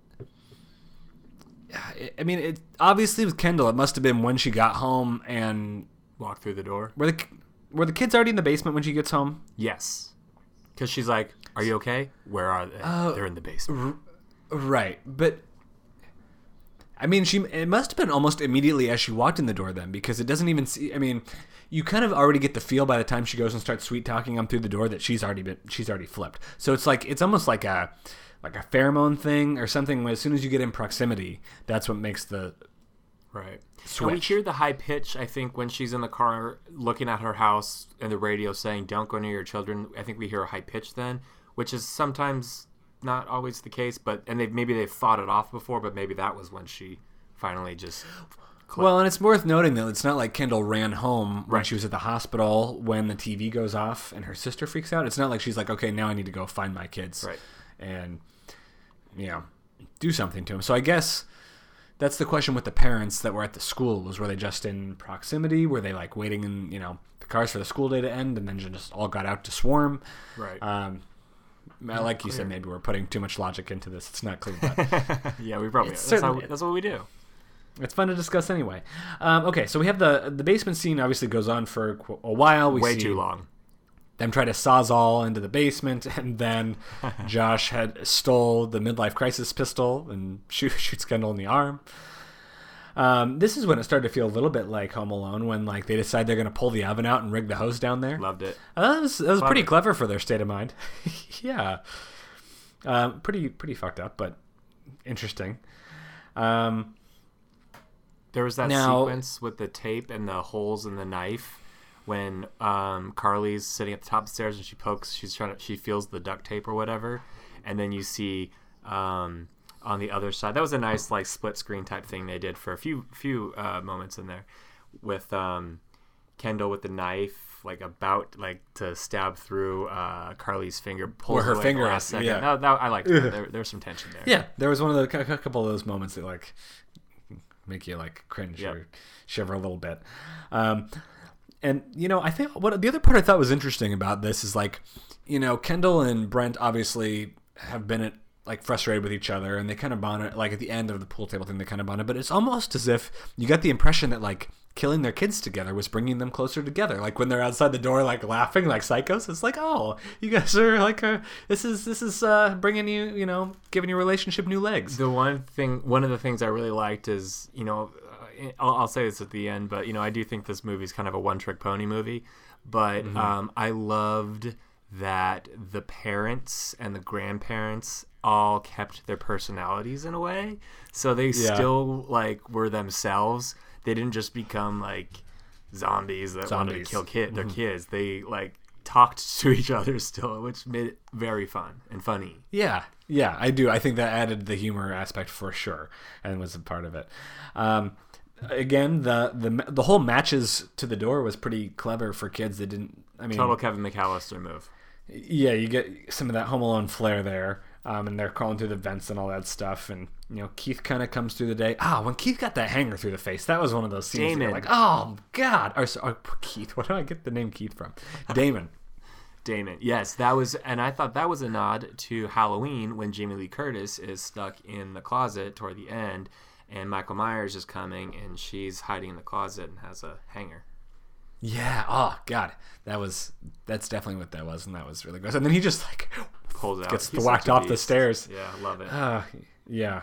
I mean, it obviously with Kendall, it must have been when she got home, and walked through the door. Where the were the kids already in the basement when she gets home? Yes, because she's like, "Are you okay? Where are they? Oh. They're in the basement." Right, but I mean, she it must have been almost immediately as she walked in the door then, because it doesn't even see. I mean, you kind of already get the feel by the time she goes and starts sweet talking them through the door that she's already been she's already flipped. So it's like it's almost like a like a pheromone thing or something. Where as soon as you get in proximity, that's what makes the Right. And we Switch. hear the high pitch, I think, when she's in the car looking at her house and the radio saying, Don't go near your children. I think we hear a high pitch then, which is sometimes not always the case, but and they maybe they've fought it off before, but maybe that was when she finally just Well, and it's worth noting that it's not like Kendall ran home when Right. she was at the hospital when the TV goes off and her sister freaks out. It's not like she's like, okay, now I need to go find my kids Right. and you know do something to them. So I guess that's the question with the parents that were at the school was were they just in proximity? Were they like waiting in you know the cars for the school day to end and then just all got out to swarm? Right. Um, like you said, maybe we're putting too much logic into this. It's not clear. But yeah, we probably that's, how, that's what we do. It's fun to discuss anyway. Um, okay, so we have the the basement scene. Obviously, goes on for a while. We Way see too long. Them try to sawzall into the basement, and then Josh had stole the midlife crisis pistol and shoot, shoots Kendall in the arm. Um, this is when it started to feel a little bit like Home Alone, when like they decide they're going to pull the oven out and rig the hose down there. Loved it. Uh, that was, that was pretty Clever. clever for their state of mind. yeah, um, pretty pretty fucked up, but interesting. Um, There was that Now- sequence with the tape and the holes in the knife when um, Carly's sitting at the top of the stairs and she pokes. She's trying to. She feels the duct tape or whatever, and then you see um, on the other side. That was a nice like split screen type thing they did for a few few uh, moments in there with um, Kendall with the knife. Like about like to stab through uh, Carly's finger, Where her it away the finger last second. yeah. No, that, I liked that. There, there's some tension there. Yeah, there was one of the a couple of those moments that like make you like cringe Yep. or shiver a little bit. Um, and you know, I think what the other part I thought was interesting about this is like, you know, Kendall and Brent obviously have been at like frustrated with each other, and they kind of bonded. Like at the end of the pool table thing, they kind of bonded. But it's almost as if you got the impression that like killing their kids together was bringing them closer together. Like when they're outside the door, like laughing like psychos. It's like, oh, you guys are like, uh, this is this is uh, bringing you, you know, giving your relationship new legs. The one thing, one of the things I really liked is, you know, I'll, I'll say this at the end, but you know, I do think this movie is kind of a one-trick pony movie. But Mm-hmm. um, I loved that the parents and the grandparents all kept their personalities in a way, so they Yeah. still like were themselves. They didn't just become like zombies that wanted to kill kid Mm-hmm. their kids. They like talked to each other still, which made it very fun and funny. Yeah, yeah, I do. I think that added the humor aspect for sure, and was a part of it. Um, again, the the the whole matches to the door was pretty clever for kids that didn't. I mean, Total Kevin McAllister move. yeah, you get some of that Home Alone flair there. um, and they're crawling through the vents and all that stuff. And you know, Keith kind of comes through the day. Ah, when Keith got that hanger through the face, that was one of those scenes. Damon. you're like, oh God, or, so- or Keith. Where do I get the name Keith from? Damon. Damon. Yes, that was, and I thought that was a nod to Halloween when Jamie Lee Curtis is stuck in the closet toward the end, and Michael Myers is coming, and she's hiding in the closet and has a hanger. Yeah. Oh God, that was that's definitely what that was, and that was really gross. And then he just like Pulls out. gets whacked off the stairs. Yeah, love it. Uh, yeah.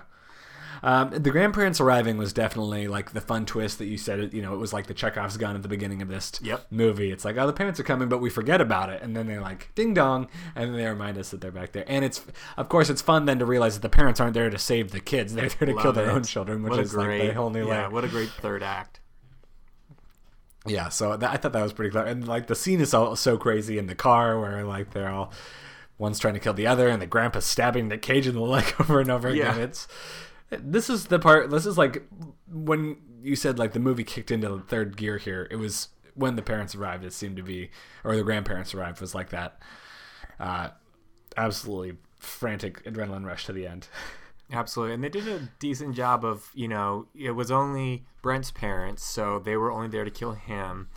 Um, the grandparents arriving was definitely like the fun twist that you said. It, you know, it was like the Chekhov's gun at the beginning of this Yep. movie. It's like, oh, the parents are coming, but we forget about it, and then they like ding dong, and then they remind us that they're back there. And it's, of course, it's fun then to realize that the parents aren't there to save the kids; they're there to kill their it. own children, which is great, like the whole new yeah, layer. what a great third act. Yeah, so that, I thought that was pretty clever. And like the scene is all so crazy in the car where like they're all one's trying to kill the other and the grandpa's stabbing the cage in the leg over and over again. It's this is the part this is like when you said like the movie kicked into the third gear here, it was when the parents arrived it seemed to be or the grandparents arrived was like that uh absolutely frantic adrenaline rush to the end. Absolutely, and they did a decent job of you know it was only Brent's parents, so they were only there to kill him,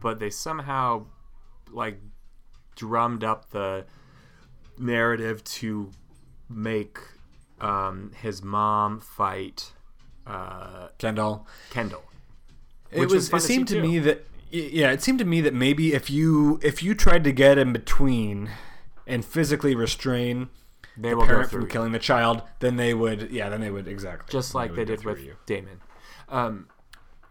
but they somehow like drummed up the narrative to make um, his mom fight uh, Kendall Kendall. it was, was it seemed see, to me that yeah it seemed to me that maybe if you if you tried to get in between and physically restrain They the will parent through from you. killing the child then they would yeah then they would exactly just like they go did with you. Damon. Um,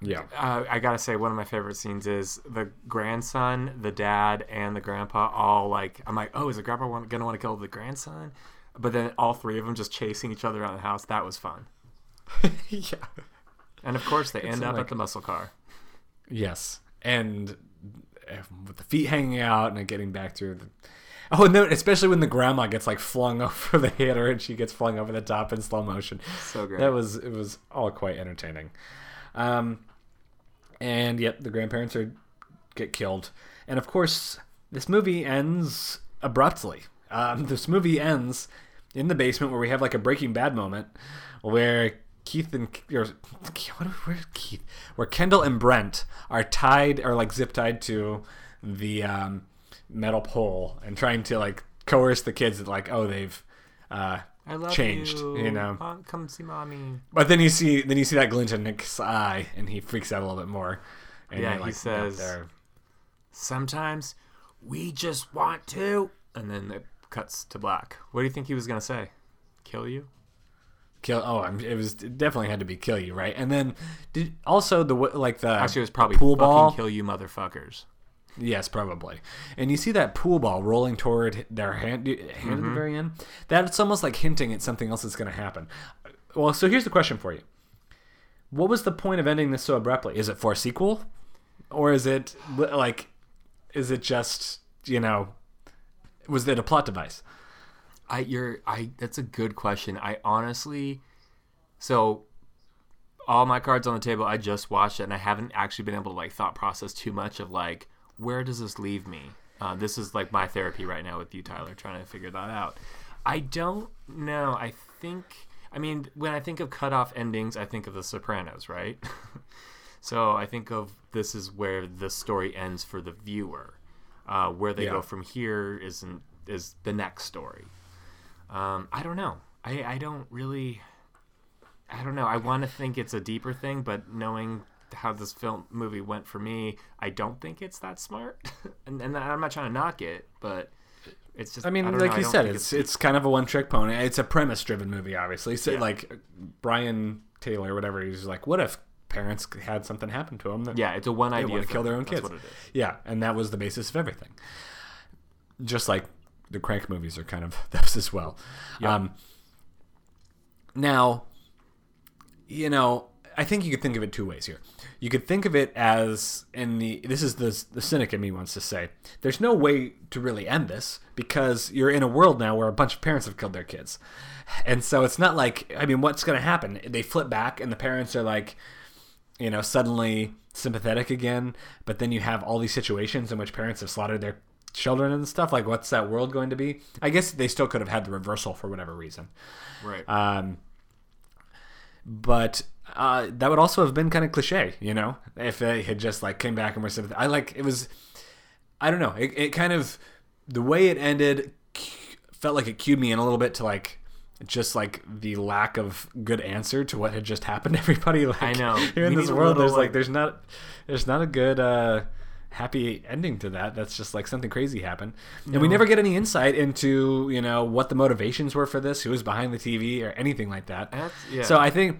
yeah uh, I gotta say, one of my favorite scenes is the grandson, the dad, and the grandpa all like. I'm like, oh, is the grandpa want, gonna want to kill the grandson? But then all three of them just chasing each other around the house. That was fun. yeah And of course, they end up like- at the muscle car. yes and uh, with the feet hanging out and getting back through the Oh, and then especially when the grandma gets like flung over the hitter and she gets flung over the top in slow motion. So great. That was it was all quite entertaining. Um, and yep, the grandparents are get killed, and of course, this movie ends abruptly. Um, this movie ends in the basement where we have like a Breaking Bad moment, where Keith and or, what, where's Keith? Where Kendall and Brent are tied or like zip tied to the um, metal pole and trying to like coerce the kids that like oh they've uh, changed, you. you know. Mom, come see mommy. But then you see then you see that glint in Nick's eye, and he freaks out a little bit more. And Yeah, you're he says- Sometimes we just want to. And then it cuts to black. What do you think he was gonna say? Kill you? "Kill." Oh, I'm, it was it definitely had to be kill you, right? And then did also the like the Actually, it was probably pool ball. kill you, motherfuckers. Yes, probably. And you see that pool ball rolling toward their hand, hand Mm-hmm. at the very end. That's almost like hinting at something else that's going to happen. Well, so here's the question for you: What was the point of ending this so abruptly? Is it for a sequel, or is it like, is it just you know, was it a plot device? I you're I that's a good question. I honestly so all my cards on the table, I just watched it and I haven't actually been able to like thought process too much of like where does this leave me? Uh, this is like my therapy right now with you, Tyler, trying to figure that out. I don't know. I think I mean when I think of cutoff endings, I think of The Sopranos, right? so I think of this is where the story ends for the viewer. Uh, where they Yeah. go from here isn't is the next story. Um, I don't know. I, I don't really. I don't know. I want to think it's a deeper thing, but knowing how this film movie went for me, I don't think it's that smart. and, and I'm not trying to knock it, but it's just. I mean, don't like know. You said, think it's it's kind of a one trick pony. It's a premise driven movie, obviously. So Yeah. like Brian Taylor, whatever, he's like, what if parents had something happen to them? That yeah, it's a one they idea. want to kill their own kids. what it is. Yeah, and that was the basis of everything. Just like the Crank movies are kind of those as well. Yeah. Um, now, you know, I think you could think of it two ways here. You could think of it as in the this is the the cynic in me wants to say there's no way to really end this because you're in a world now where a bunch of parents have killed their kids. And so it's not like I mean what's going to happen? They flip back and the parents are like you know, suddenly sympathetic again, but then you have all these situations in which parents have slaughtered their children and stuff. Like, what's that world going to be? I guess they still could have had the reversal for whatever reason. Right. Um, but uh, that would also have been kind of cliche, you know, if they had just like came back and were sympathetic. I like it was, I don't know, it, it kind of the way it ended felt like it cued me in a little bit to like just like the lack of good answer to what had just happened to everybody. Like, I know. here in We this world, there's like like- there's not there's not a good. uh happy ending to that that's just like something crazy happened and we never get any insight into you know what the motivations were for this who was behind the tv or anything like that yeah. so I think,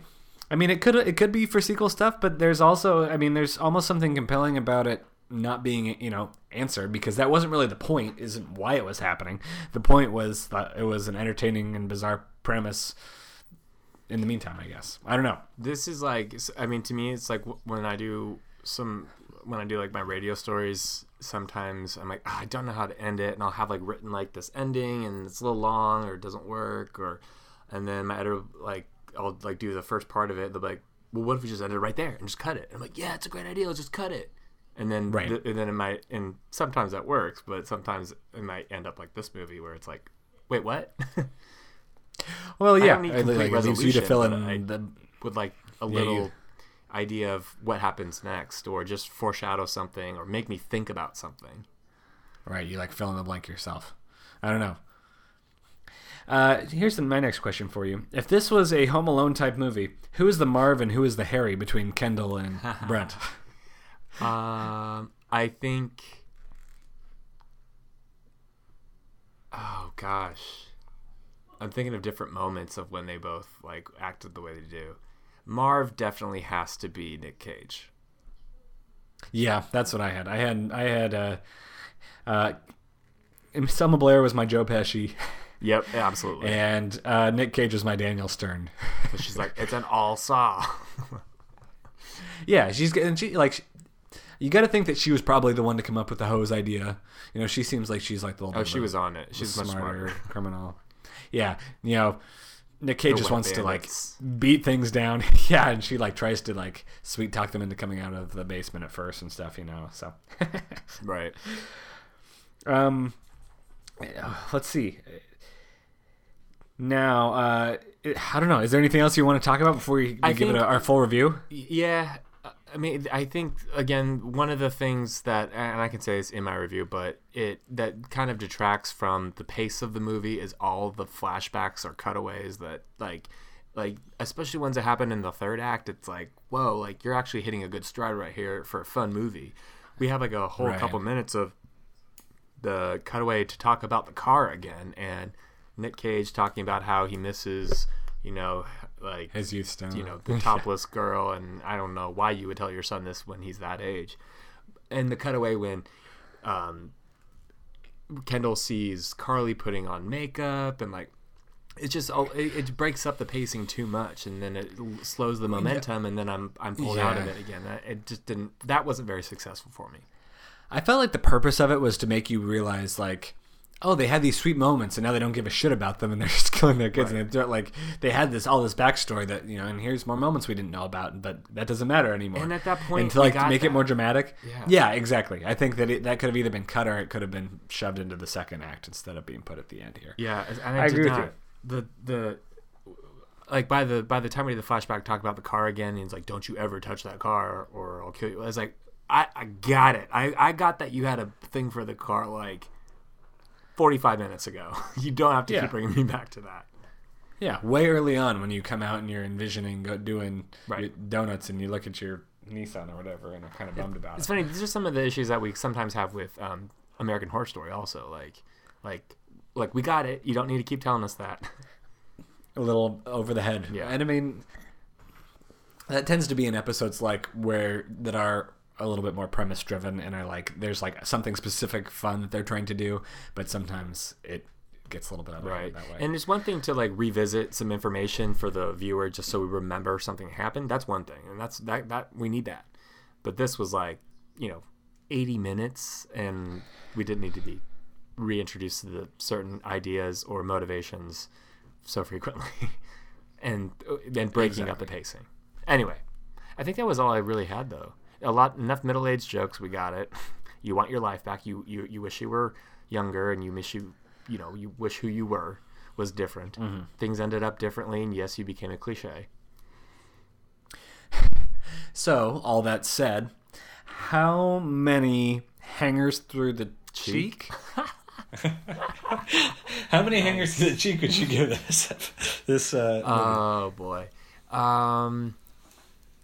I mean, it could it could be for sequel stuff, but there's also, I mean, there's almost something compelling about it not being, you know, answered because that wasn't really the point. Isn't why it was happening. The point was that it was an entertaining and bizarre premise. In the meantime, I guess I don't know. this is like I mean to me it's like when i do some when i do like my radio stories sometimes i'm like "Ah, i don't know how to end it and i'll have like written like this ending and it's a little long or it doesn't work or and then my editor like i'll like do the first part of it they'll be like well what if we just ended it right there and just cut it i'm like yeah it's a great idea let's just cut it and then Right. th- and then it might and sometimes that works but sometimes it might end up like this movie where it's like wait what Well, yeah, don't need complete like, leaves you to resolution, fill in I- the with like a Yeah, little you- idea of what happens next or just foreshadow something or make me think about something right. You like fill in the blank yourself. I don't know. Uh, here's my next question for you. If this was a Home Alone type movie, who is the Marv and who is the Harry between Kendall and Brent? Um i think oh gosh i'm thinking of different moments of when they both like acted the way they do marv definitely has to be nick cage Yeah, that's what I had. I had I had uh, uh, Selma Blair was my Joe Pesci, yep absolutely and uh, Nick Cage was my Daniel Stern. So she's like it's an all saw yeah, she's and she like. You got to think that she was probably the one to come up with the hose idea. You know, she seems like she's like the little oh she was on it she's much smarter smarter criminal. Yeah, you know, Nick Cage just wants to like beat things down. yeah, and she like tries to like sweet talk them into coming out of the basement at first and stuff. You know, so. right Um, let's see. Now, uh, I don't know. Is there anything else you want to talk about before we, we give it a, our full review? Yeah, I mean, I think again one of the things that, and I can say this in my review, but it that kind of detracts from the pace of the movie is all the flashbacks or cutaways that like, like especially ones that happen in the third act. It's like, whoa, like you're actually hitting a good stride right here for a fun movie. We have like a whole Right. couple minutes of the cutaway to talk about the car again and Nick Cage talking about how he misses, you know, like His youth stone. you know the topless girl and i don't know why you would tell your son this when he's that age. And the cutaway when um, kendall sees carly putting on makeup and like it just it, it breaks up the pacing too much and then it slows the momentum and then i'm i'm pulled out of it again. It just didn't that wasn't very successful for me. I felt like the purpose of it was to make you realize, like, oh, they had these sweet moments, and now they don't give a shit about them, and they're just killing their kids. And they're like, they had this all this backstory that you know, and here's more moments we didn't know about, but that doesn't matter anymore. And at that point, and to like got make it more dramatic, Yeah. exactly. I think that it, that could have either been cut or it could have been shoved into the second act instead of being put at the end here. Yeah, and I, I did agree with not, The the like by the by the time we did the flashback, talk about the car again, and he's like, "Don't you ever touch that car, or I'll kill you." I was like, "I I got it. I I got that you had a thing for the car like." 45 minutes ago. You don't have to Yeah. keep bringing me back to that. Yeah, way early on when you come out and you're envisioning go, doing Right. donuts and you look at your Nissan or whatever and are kind of bummed about It's it. It's funny. These are some of the issues that we sometimes have with um, American Horror Story. Also, like, like, like we got it. You don't need to keep telling us that. a little over the head. Yeah. And I mean, that tends to be in episodes like where that are a little bit more premise driven and are like there's like something specific fun that they're trying to do, but sometimes it gets a little bit out of right. that way. and it's one thing to like revisit some information for the viewer just so we remember something happened. That's one thing and that's that that we need that. But this was like you know 80 minutes and we didn't need to be reintroduced to the certain ideas or motivations so frequently and uh, then breaking up the pacing. Anyway i think that was all i really had though a lot enough middle-aged jokes we got it you want your life back. You you you wish you were younger, and you miss you you know you wish who you were was different. Things ended up differently, and yes, you became a cliche. So, all that said, how many hangers through the cheek? how many hangers through the cheek would you give this? This uh, Oh boy. Um,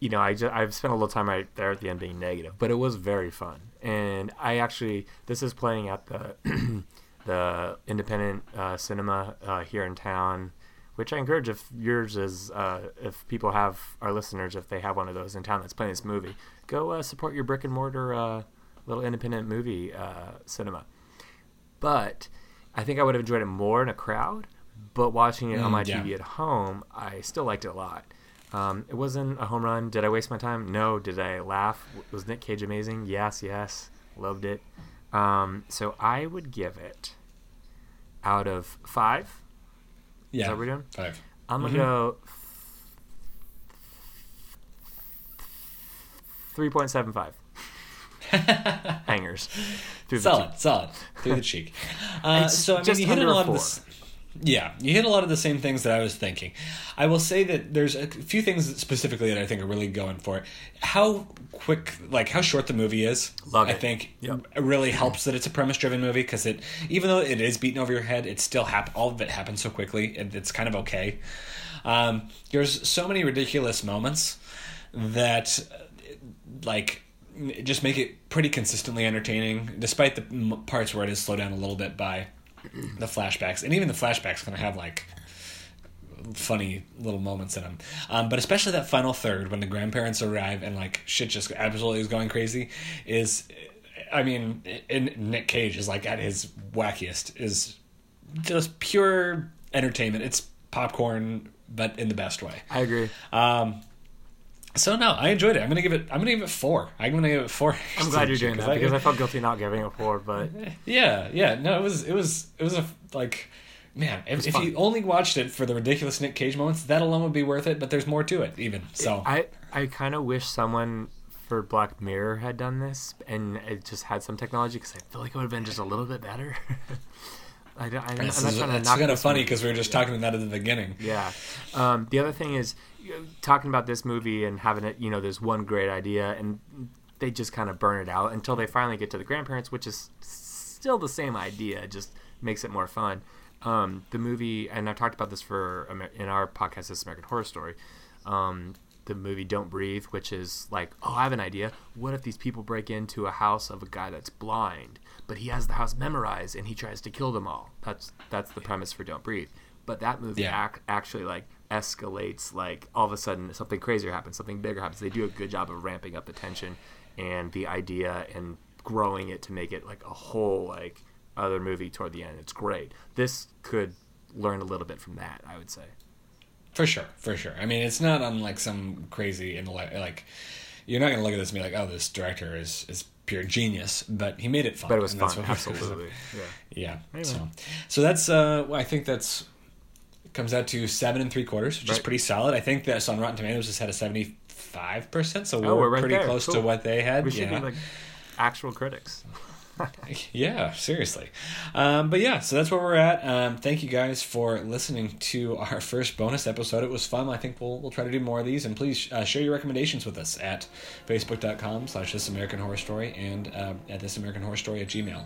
you know, I just, I've spent a little time right there at the end being negative, but it was very fun. And I actually, this is playing at the the independent uh, cinema uh, here in town, which I encourage if yours is, uh, if people have our listeners, if they have one of those in town that's playing this movie, go uh, support your brick and mortar uh, little independent movie uh, cinema. But I think I would have enjoyed it more in a crowd. But watching it on my yeah. TV at home, I still liked it a lot. Um, it wasn't a home run. Did I waste my time? No. Did I laugh? Was Nick Cage amazing? Yes, yes. Loved it. Um, so I would give it out of five. yeah, Is that what we're doing? five. I'm gonna go three point seven five hangers through the Solid, solid through the cheek. Uh, so I mean, you hit on a lot of this. Yeah, you hit a lot of the same things that I was thinking. I will say that there's a few things specifically that I think are really going for it. How quick, like how short the movie is, Love I it. think Yep. it really helps that it's a premise-driven movie because it, even though it is beaten over your head, it still hap- all of it happens so quickly, and it's kind of okay. Um, there's so many ridiculous moments that, like, just make it pretty consistently entertaining, despite the parts where it is slowed down a little bit by the flashbacks, and even the flashbacks kind of have like funny little moments in them. Um, but especially that final third when the grandparents arrive and like shit just absolutely is going crazy is, I mean, in Nick Cage is like at his wackiest is just pure entertainment. It's popcorn, but in the best way. I agree. Um, so no, I enjoyed it. I'm gonna give it. I'm gonna give it four. I'm gonna give it four. I'm glad you're doing that because I felt guilty not giving it four, but Yeah, yeah. No, it was it was it was a like man, if, if you only watched it for the ridiculous Nick Cage moments, that alone would be worth it, but there's more to it even. So I I kind of wish someone for Black Mirror had done this and it just had some technology because I feel like it would have been just a little bit better. I, I, I'm this not is, trying to it's knock kind of funny because we were just talking about that at the beginning. Yeah. Um, the other thing is talking about this movie and having it. You know, there's one great idea and they just kind of burn it out until they finally get to the grandparents, which is still the same idea, just makes it more fun. Um, the movie, and I've talked about this for in our podcast, This American Horror Story. Um, the movie Don't Breathe, which is like, oh, I have an idea. What if these people break into a house of a guy that's blind, but he has the house memorized and he tries to kill them all? That's that's the premise for Don't Breathe. But that movie Yeah. ac- actually like escalates. Like all of a sudden, something crazier happens, something bigger happens. They do a good job of ramping up the tension and the idea and growing it to make it like a whole like other movie toward the end. It's great. This could learn a little bit from that, I would say. For sure, for sure. I mean, it's not on like some crazy intellect. Like, you're not gonna look at this and be like, "Oh, this director is is pure genius," but he made it fun. But it was fun, absolutely. Yeah. Yeah. Anyway. So, so that's uh, I think that's comes out to seven and three quarters, which is pretty solid. I think that's on Rotten Tomatoes just had a seventy five percent, so we're, Oh, we're right pretty there. close to what they had. We should yeah. be like actual critics. yeah, seriously. Um, but yeah, so that's where we're at. Um, thank you guys for listening to our first bonus episode. It was fun. I think we'll we'll try to do more of these, and please uh, share your recommendations with us at facebook.com slash This American Horror Story and uh, at This American Horror Story at Gmail.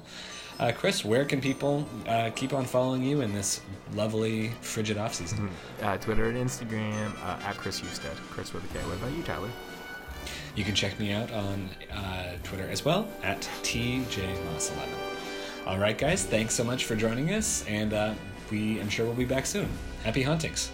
Uh, Kris, where can people uh, keep on following you in this lovely frigid off season? Uh, Twitter and Instagram uh, at Kris Husted. Chris with a K. What about you, Tyler? You can check me out on uh, Twitter as well at TJMoss11. All right, guys, thanks so much for joining us, and uh, we I'm sure we'll be back soon. Happy huntings.